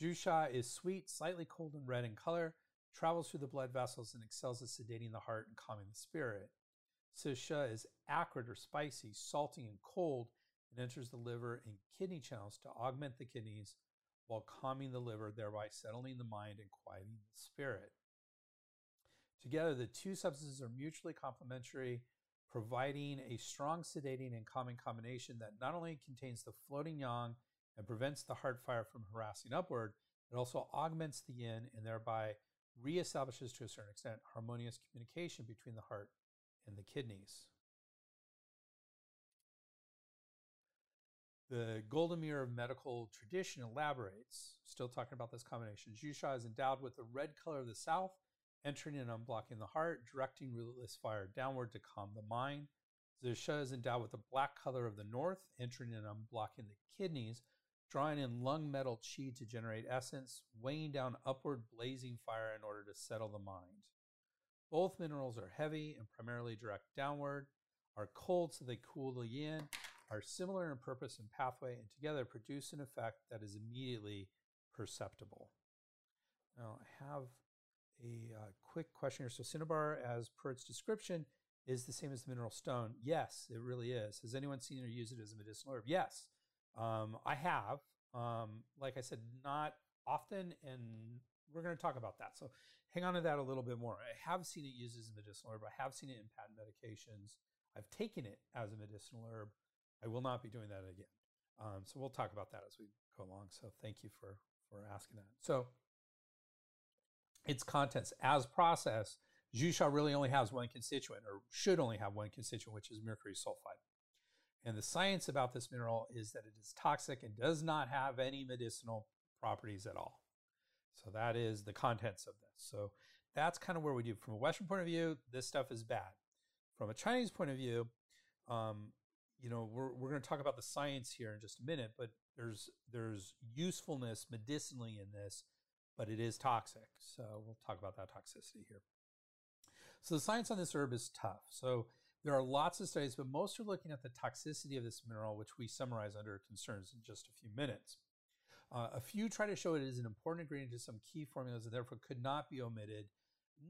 Zhu Sha is sweet, slightly cold and red in color, travels through the blood vessels, and excels at sedating the heart and calming the spirit. Zisha is acrid or spicy, salty and cold, and enters the liver and kidney channels to augment the kidneys while calming the liver, thereby settling the mind and quieting the spirit. Together, the two substances are mutually complementary, providing a strong sedating and calming combination that not only contains the floating yang and prevents the heart fire from harassing upward, it also augments the yin and thereby reestablishes to a certain extent harmonious communication between the heart and the kidneys. The Golden Mirror of medical tradition elaborates, still talking about this combination. Zhu Sha is endowed with the red color of the south entering and unblocking the heart, directing rootless fire downward to calm the mind. Zisha is endowed with the black color of the north, entering and unblocking the kidneys, drawing in lung metal chi to generate essence, weighing down upward blazing fire in order to settle the mind. Both minerals are heavy and primarily direct downward, are cold so they cool the yin, are similar in purpose and pathway, and together produce an effect that is immediately perceptible. Now, I have a uh, quick question here. So, cinnabar, as per its description, is the same as the mineral stone. Yes, it really is. Has anyone seen or used it as a medicinal herb? Yes, um, I have. Um, like I said, not often, and we're going to talk about that. So, hang on to that a little bit more. I have seen it used as a medicinal herb. I have seen it in patent medications. I've taken it as a medicinal herb. I will not be doing that again. Um, so we'll talk about that as we go along. So thank you for for asking that. So its contents as process, Zhu Sha really only has one constituent, or should only have one constituent, which is mercury sulfide. And the science about this mineral is that it is toxic and does not have any medicinal properties at all. So that is the contents of this. So that's kind of where we do. From a Western point of view, this stuff is bad. From a Chinese point of view, um, you know, we're, we're going to talk about the science here in just a minute, but there's there's usefulness medicinally in this but it is toxic. So we'll talk about that toxicity here. So the science on this herb is tough. So there are lots of studies, but most are looking at the toxicity of this mineral, which we summarize under concerns in just a few minutes. Uh, a few try to show it is an important ingredient to some key formulas and therefore could not be omitted.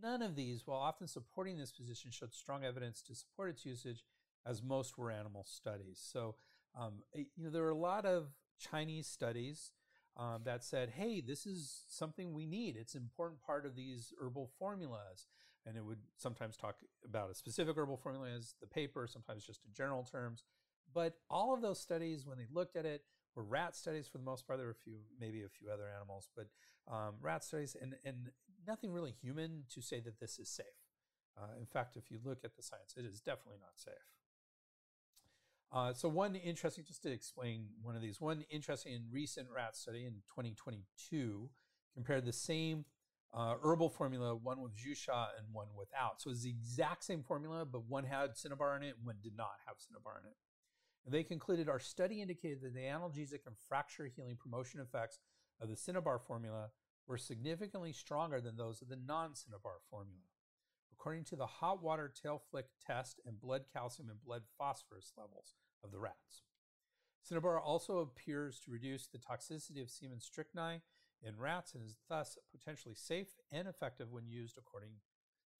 None of these, while often supporting this position, showed strong evidence to support its usage, as most were animal studies. So, um, you know, there are a lot of Chinese studies um, that said, hey, this is something we need. It's an important part of these herbal formulas. And it would sometimes talk about a specific herbal formula as the paper, sometimes just in general terms. But all of those studies, when they looked at it, were rat studies for the most part. There were a few, maybe a few other animals, but um, rat studies, and, and nothing really human to say that this is safe. Uh, in fact, if you look at the science, it is definitely not safe. Uh, so one interesting, just to explain one of these, one interesting recent rat study in 2022 compared the same uh, herbal formula, one with Zhu Sha and one without. So it's the exact same formula, but one had cinnabar in it and one did not have cinnabar in it. And they concluded our study indicated that the analgesic and fracture healing promotion effects of the cinnabar formula were significantly stronger than those of the non-cinnabar formula according to the hot water tail flick test and blood calcium and blood phosphorus levels of the rats. Cinnabar also appears to reduce the toxicity of semen strychnine in rats and is thus potentially safe and effective when used according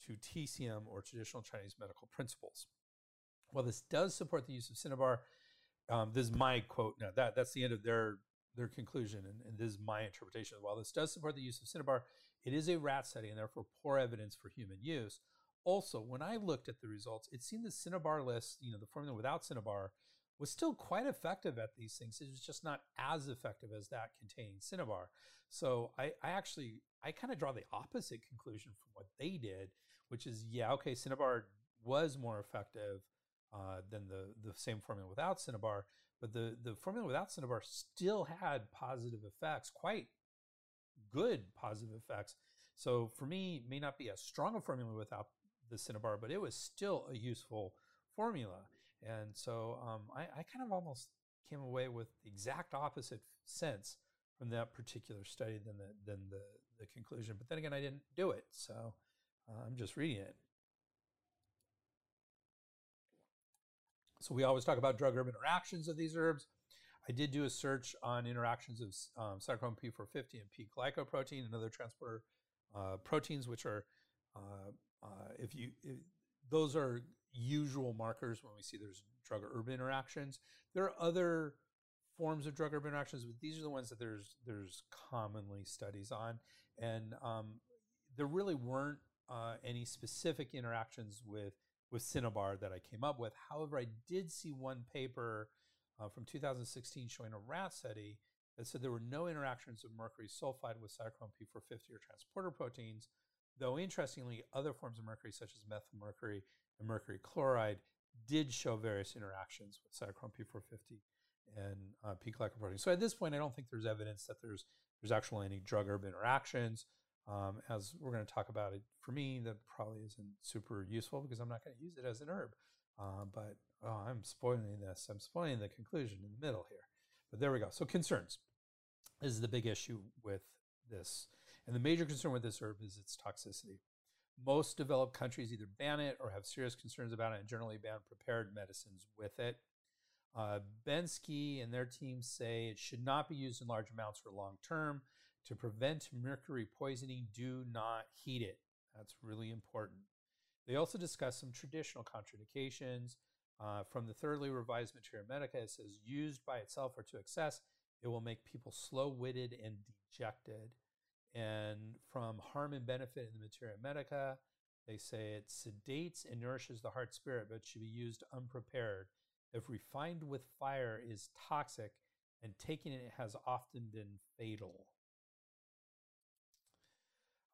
to TCM or traditional Chinese medical principles. While this does support the use of cinnabar, um, this is my quote. Now that that's the end of their their conclusion, and, and this is my interpretation. While this does support the use of cinnabar, It is a rat study and therefore poor evidence for human use. Also, when I looked at the results, it seemed the Cinnabar list, you know, the formula without Cinnabar, was still quite effective at these things. It was just not as effective as that containing Cinnabar. So I, I actually, I kind of draw the opposite conclusion from what they did, which is, yeah, okay, Cinnabar was more effective uh, than the, the same formula without Cinnabar, but the, the formula without Cinnabar still had positive effects, quite good positive effects. So for me, may not be as strong a formula without the Cinnabar, but it was still a useful formula. And so um, I, I, kind of almost came away with the exact opposite sense from that particular study than the than the, the conclusion. But then again, I didn't do it, so uh, I'm just reading it. So we always talk about drug-herb interactions of these herbs. I did do a search on interactions of um, cytochrome P450 and P-glycoprotein and other transporter uh, proteins, which are, uh, uh, if you, if, those are usual markers when we see there's drug-herb interactions. There are other forms of drug-herb interactions, but these are the ones that there's there's commonly studies on, and um, there really weren't uh, any specific interactions with with Cinnabar that I came up with. However, I did see one paper uh, from 2016 showing a rat study that said there were no interactions of mercury sulfide with cytochrome P450 or transporter proteins, though interestingly, other forms of mercury, such as methyl mercury and mercury chloride, did show various interactions with cytochrome P450 and uh, P-glycoprotein. So at this point, I don't think there's evidence that there's there's actually any drug-herb interactions. Um, as we're going to talk about it, for me, that probably isn't super useful because I'm not going to use it as an herb. Uh, but oh, I'm spoiling this. I'm spoiling the conclusion in the middle here. But there we go. So concerns. Is the big issue with this. And the major concern with this herb is its toxicity. Most developed countries either ban it or have serious concerns about it and generally ban prepared medicines with it. Uh, Bensky and their team say it should not be used in large amounts for long term. To prevent mercury poisoning, do not heat it. That's really important. They also discuss some traditional contraindications. Uh, from the thirdly revised Materia Medica, it says used by itself or to excess, it will make people slow witted and dejected. And from harm and benefit in the Materia Medica, they say it sedates and nourishes the heart spirit, but should be used unprepared. If refined with fire is toxic, and taking it has often been fatal.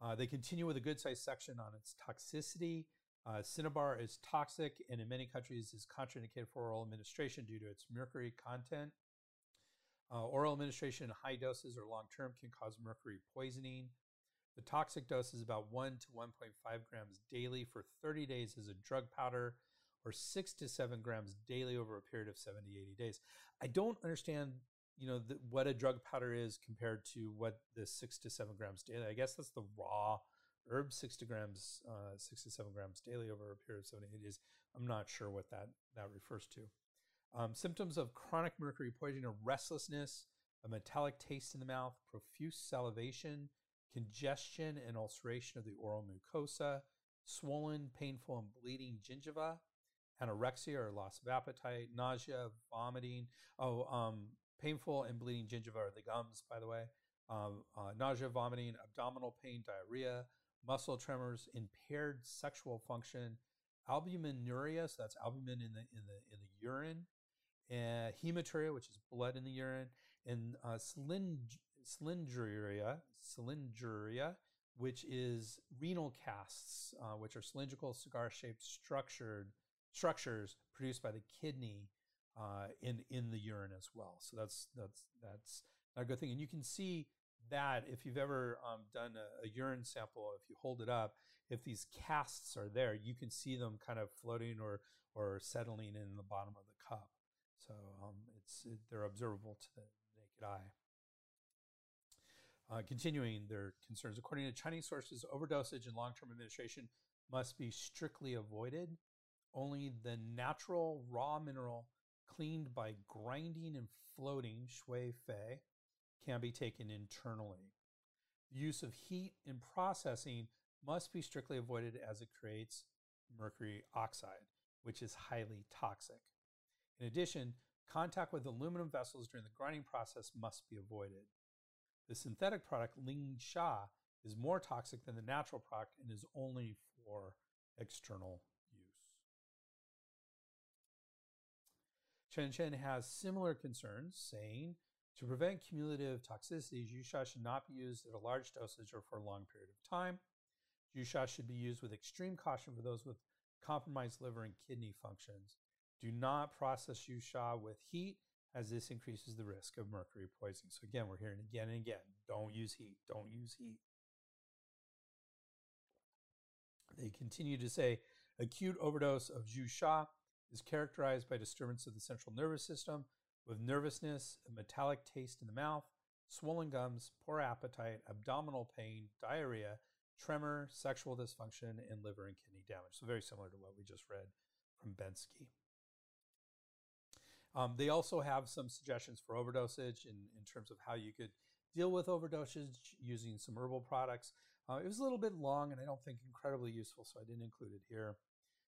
Uh, they continue with a good sized section on its toxicity. Uh, Cinnabar is toxic and in many countries is contraindicated for oral administration due to its mercury content. Uh, oral administration in high doses or long term can cause mercury poisoning. The toxic dose is about 1 to 1.5 grams daily for 30 days as a drug powder or 6 to 7 grams daily over a period of 70 80 days. I don't understand you know the, what a drug powder is compared to what the 6 to 7 grams daily. I guess that's the raw herb 6 to grams uh, 6 to 7 grams daily over a period of 70 days. I'm not sure what that that refers to. Um, symptoms of chronic mercury poisoning are restlessness, a metallic taste in the mouth, profuse salivation, congestion and ulceration of the oral mucosa, swollen, painful, and bleeding gingiva, anorexia or loss of appetite, nausea, vomiting. Oh, um, painful and bleeding gingiva are the gums, by the way. Um, uh, nausea, vomiting, abdominal pain, diarrhea, muscle tremors, impaired sexual function, albuminuria, so that's albumin in the in the in the urine, hematuria, which is blood in the urine, and uh, cylindruria, which is renal casts, uh, which are cylindrical cigar-shaped structured structures produced by the kidney uh, in in the urine as well. So that's that's that's a good thing, and you can see that if you've ever um, done a, a, urine sample, if you hold it up, if these casts are there, you can see them kind of floating or or settling in the bottom of the cup. So um, it's it, they're observable to the naked eye. Uh, continuing their concerns, according to Chinese sources, overdosage and long-term administration must be strictly avoided. Only the natural raw mineral cleaned by grinding and floating shui fei can be taken internally. The use of heat in processing must be strictly avoided as it creates mercury oxide, which is highly toxic. In addition, contact with aluminum vessels during the grinding process must be avoided. The synthetic product Ling Sha is more toxic than the natural product and is only for external use. Chen Chen has similar concerns, saying to prevent cumulative toxicities, Zhu Sha should not be used at a large dosage or for a long period of time. Zhu Sha should be used with extreme caution for those with compromised liver and kidney functions. Do not process Zhu Sha with heat as this increases the risk of mercury poisoning. So again, we're hearing again and again, don't use heat, don't use heat. They continue to say acute overdose of Zhu Sha is characterized by disturbance of the central nervous system with nervousness, a metallic taste in the mouth, swollen gums, poor appetite, abdominal pain, diarrhea, tremor, sexual dysfunction, and liver and kidney damage. So, very similar to what we just read from Bensky. Um, they also have some suggestions for overdosage in, in terms of how you could deal with overdosage using some herbal products. Uh, it was a little bit long and I don't think incredibly useful, so I didn't include it here.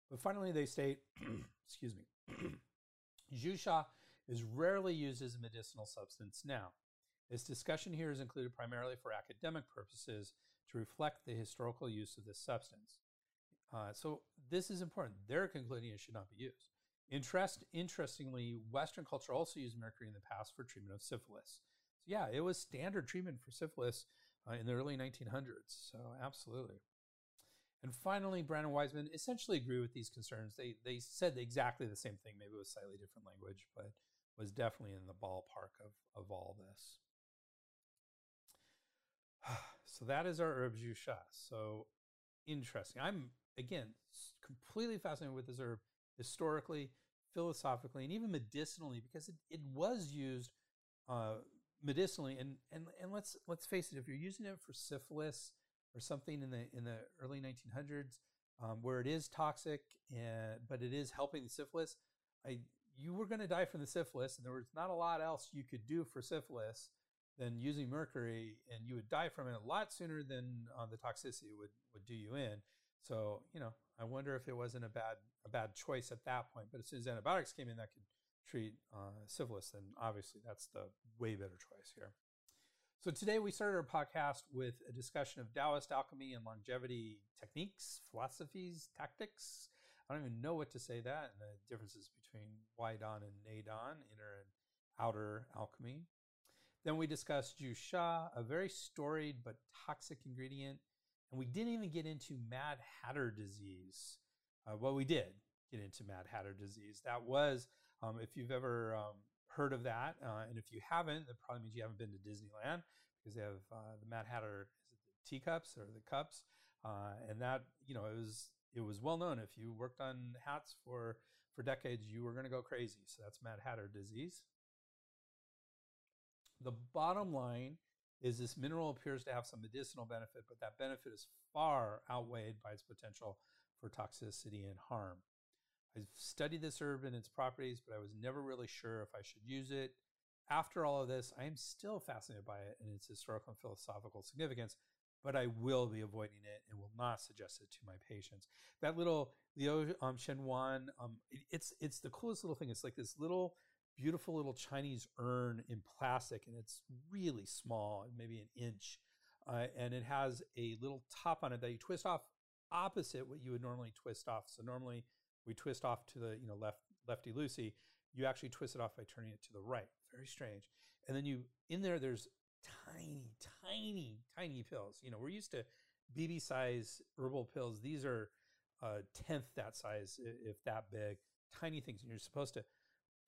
But finally, they state, [clears throat] excuse me, [clears throat] Zhu Sha is rarely used as a medicinal substance now. This discussion here is included primarily for academic purposes to reflect the historical use of this substance. Uh, so this is important. They're concluding it should not be used. Interest, interestingly, Western culture also used mercury in the past for treatment of syphilis. So yeah, it was standard treatment for syphilis uh, in the early 1900s. So absolutely. And finally, Brand and Wiseman essentially agreed with these concerns. They they said exactly the same thing, maybe with slightly different language, but was definitely in the ballpark of, of all this. [sighs] So that is our herb Zhu Sha. So interesting. I'm again completely fascinated with this herb historically, philosophically, and even medicinally because it, it was used uh, medicinally. And and and let's let's face it, if you're using it for syphilis or something in the in the early 1900s, um, where it is toxic, and but it is helping the syphilis, I you were going to die from the syphilis, and there was not a lot else you could do for syphilis than using mercury, and you would die from it a lot sooner than uh, the toxicity would would do you in. So you know, I wonder if it wasn't a bad a bad choice at that point. But as soon as antibiotics came in that could treat uh, syphilis, then obviously that's the way better choice here. So today we started our podcast with a discussion of Taoist alchemy and longevity techniques, philosophies, tactics. I don't even know what to say that and the differences between Waidan and Neidan, inner and outer alchemy. Then we discussed Zhu Sha, a very storied but toxic ingredient. And we didn't even get into Mad Hatter disease. Uh, well, we did get into Mad Hatter disease. That was, um, if you've ever um, heard of that, uh, and if you haven't, that probably means you haven't been to Disneyland because they have uh, the Mad Hatter the teacups or the cups, uh, and that you know it was it was well known. If you worked on hats for for decades, you were going to go crazy. So that's Mad Hatter disease. The bottom line is this mineral appears to have some medicinal benefit, but that benefit is far outweighed by its potential for toxicity and harm. I've studied this herb and its properties, but I was never really sure if I should use it. After all of this, I am still fascinated by it and its historical and philosophical significance, but I will be avoiding it and will not suggest it to my patients. That little Liu um, Shenwan, um, it, it's it's the coolest little thing. It's like this little beautiful little Chinese urn in plastic, and it's really small, maybe an inch, uh, and it has a little top on it that you twist off opposite what you would normally twist off. So normally we twist off to the you know left lefty loosey. You actually twist it off by turning it to the right. Very strange. And then you in there, there's tiny, tiny, tiny pills. You know, we're used to BB size herbal pills. These are a tenth that size, if that big, tiny things. And you're supposed to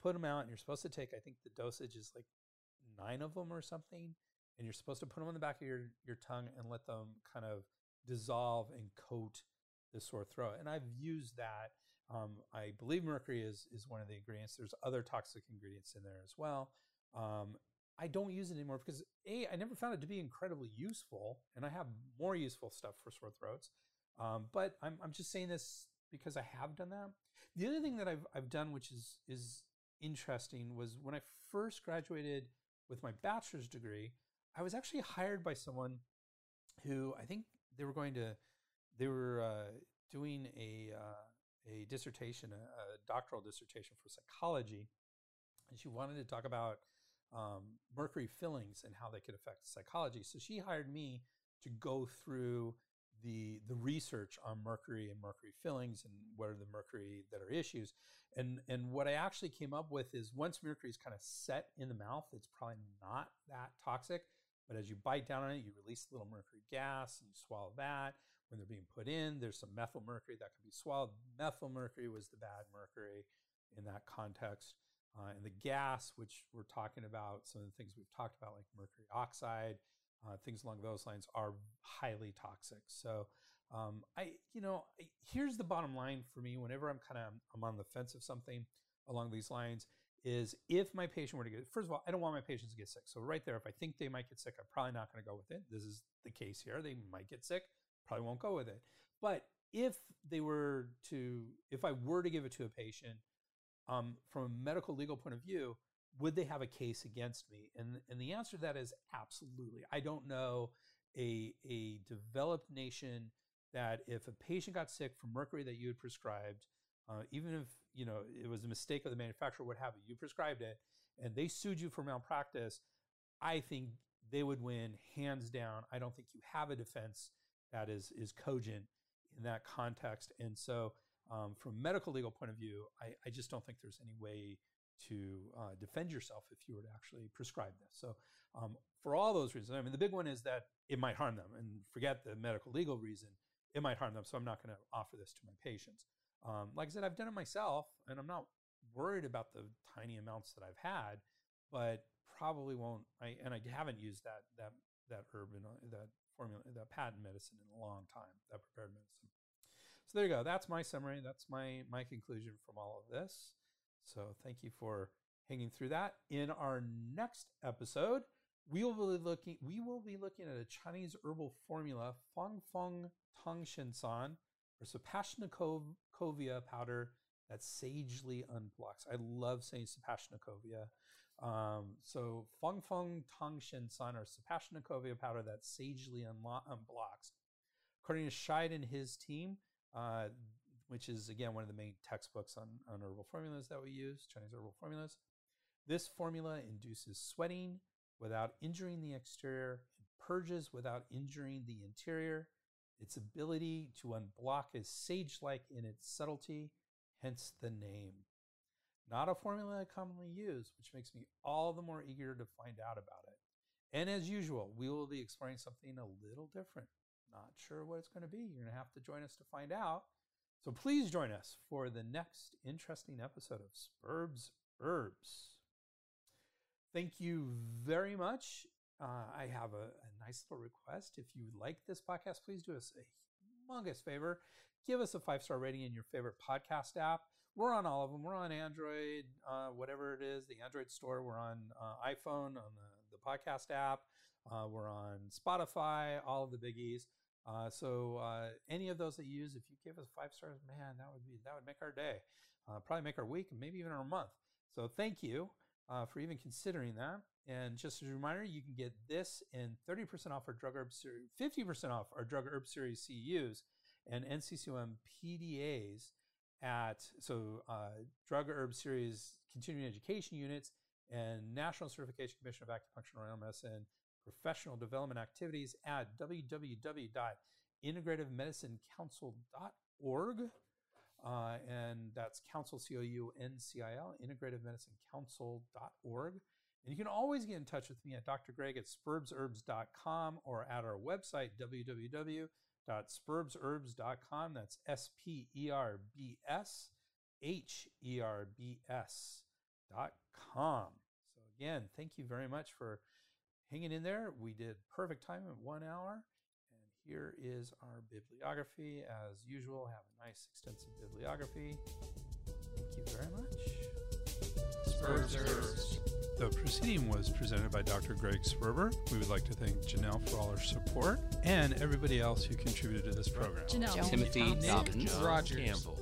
put them out, and you're supposed to take. I think the dosage is like nine of them or something, and you're supposed to put them on the back of your your tongue and let them kind of dissolve and coat the sore throat. And I've used that. Um, I believe mercury is is one of the ingredients. There's other toxic ingredients in there as well. Um, I don't use it anymore because a I never found it to be incredibly useful, and I have more useful stuff for sore throats. Um, but I'm I'm just saying this because I have done that. The other thing that I've I've done, which is is interesting, was when I first graduated with my bachelor's degree, I was actually hired by someone who I think they were going to they were uh, doing a uh, a dissertation, a, a, doctoral dissertation for psychology, and she wanted to talk about um, mercury fillings and how they could affect psychology. So she hired me to go through the the research on mercury and mercury fillings and what are the mercury that are issues. And and what i actually came up with is once mercury is kind of set in the mouth it's probably not that toxic but as you bite down on it you release a little mercury gas and you swallow that. When they're being put in there's some methyl mercury that can be swallowed. Methyl mercury was the bad mercury in that context uh, and the gas which we're talking about some of the things we've talked about like mercury oxide uh, things along those lines are highly toxic. So, um, I, you know, I, here's the bottom line for me. Whenever I'm kind of I'm on the fence of something along these lines, is if my patient were to get first of all, I don't want my patients to get sick. So right there, if I think they might get sick, I'm probably not going to go with it. This is the case here. They might get sick, probably won't go with it. But if they were to, if I were to give it to a patient, um, from a medical legal point of view, would they have a case against me? And, and the answer to that is absolutely. I don't know a, a developed nation that if a patient got sick from mercury that you had prescribed, uh, even if you know it was a mistake of the manufacturer, what have you, you prescribed it, and they sued you for malpractice, I think they would win hands down. I don't think you have a defense that is is cogent in that context. And so, um, from a medical legal point of view, I, I just don't think there's any way to uh, defend yourself if you were to actually prescribe this. So, um, for all those reasons, I mean, the big one is that it might harm them, and forget the medical legal reason, it might harm them. So, I'm not going to offer this to my patients. Um, like I said, I've done it myself, and I'm not worried about the tiny amounts that I've had, but probably won't. I and I haven't used that that that herb in that formula, that patent medicine in a long time, that prepared medicine. So there you go. That's my summary. That's my my conclusion from all of this. So thank you for hanging through that. In our next episode, we will be looking we will be looking at a Chinese herbal formula, Fang Feng Tong Sheng San, or Saposhnikovia powder that sagely unblocks. I love saying Saposhnikovia. Um, so Fang Feng Tong Sheng San, or Saposhnikovia powder that sagely unlo- unblocks. According to Scheid and his team, uh, which is again one of the main textbooks on, on herbal formulas that we use, Chinese herbal formulas. This formula induces sweating without injuring the exterior and purges without injuring the interior. Its ability to unblock is sage like in its subtlety, hence the name. Not a formula I commonly use, which makes me all the more eager to find out about it. And as usual, we will be exploring something a little different. Not sure what it's going to be. You're going to have to join us to find out. So please join us for the next interesting episode of Sperb's Herbs. Thank you very much. Uh, I have a, a, nice little request. If you like this podcast, please do us a humongous favor. Give us a five star rating in your favorite podcast app. We're on all of them. We're on Android, uh, whatever it is, the Android store. We're on uh, iPhone, on the, the podcast app. Uh, we're on Spotify, all of the biggies. Uh, so uh, any of those that you use, if you give us five stars, man, that would be that would make our day, uh, probably make our week, maybe even our month. So thank you uh, for even considering that. And just as a reminder, you can get this and 30% off our drug herb series, 50% off our drug herb series CUs and NCCAOM PDAs at so uh, drug herb series continuing education units and National Certification Commission of Acupuncture and Medicine professional development activities at www.integrativemedicinecouncil.org. Uh, and that's council, C O U N C I L, integrativemedicinecouncil.org. And you can always get in touch with me at Dr. Greg at sperbsherbs.com or at our website, www.sperbsherbs.com. That's S P E R B S H E R B S.com. So, again, thank you very much for hanging in there. We did perfect time at one hour. And here is our bibliography. As usual, have a nice extensive bibliography. Thank you very much. The proceeding was presented by Dr. Greg Sperber. We would like to thank Janelle for all her support and everybody else who contributed to this program. Janelle. Timothy Thompson. Dobbins. Rogers. Campbell.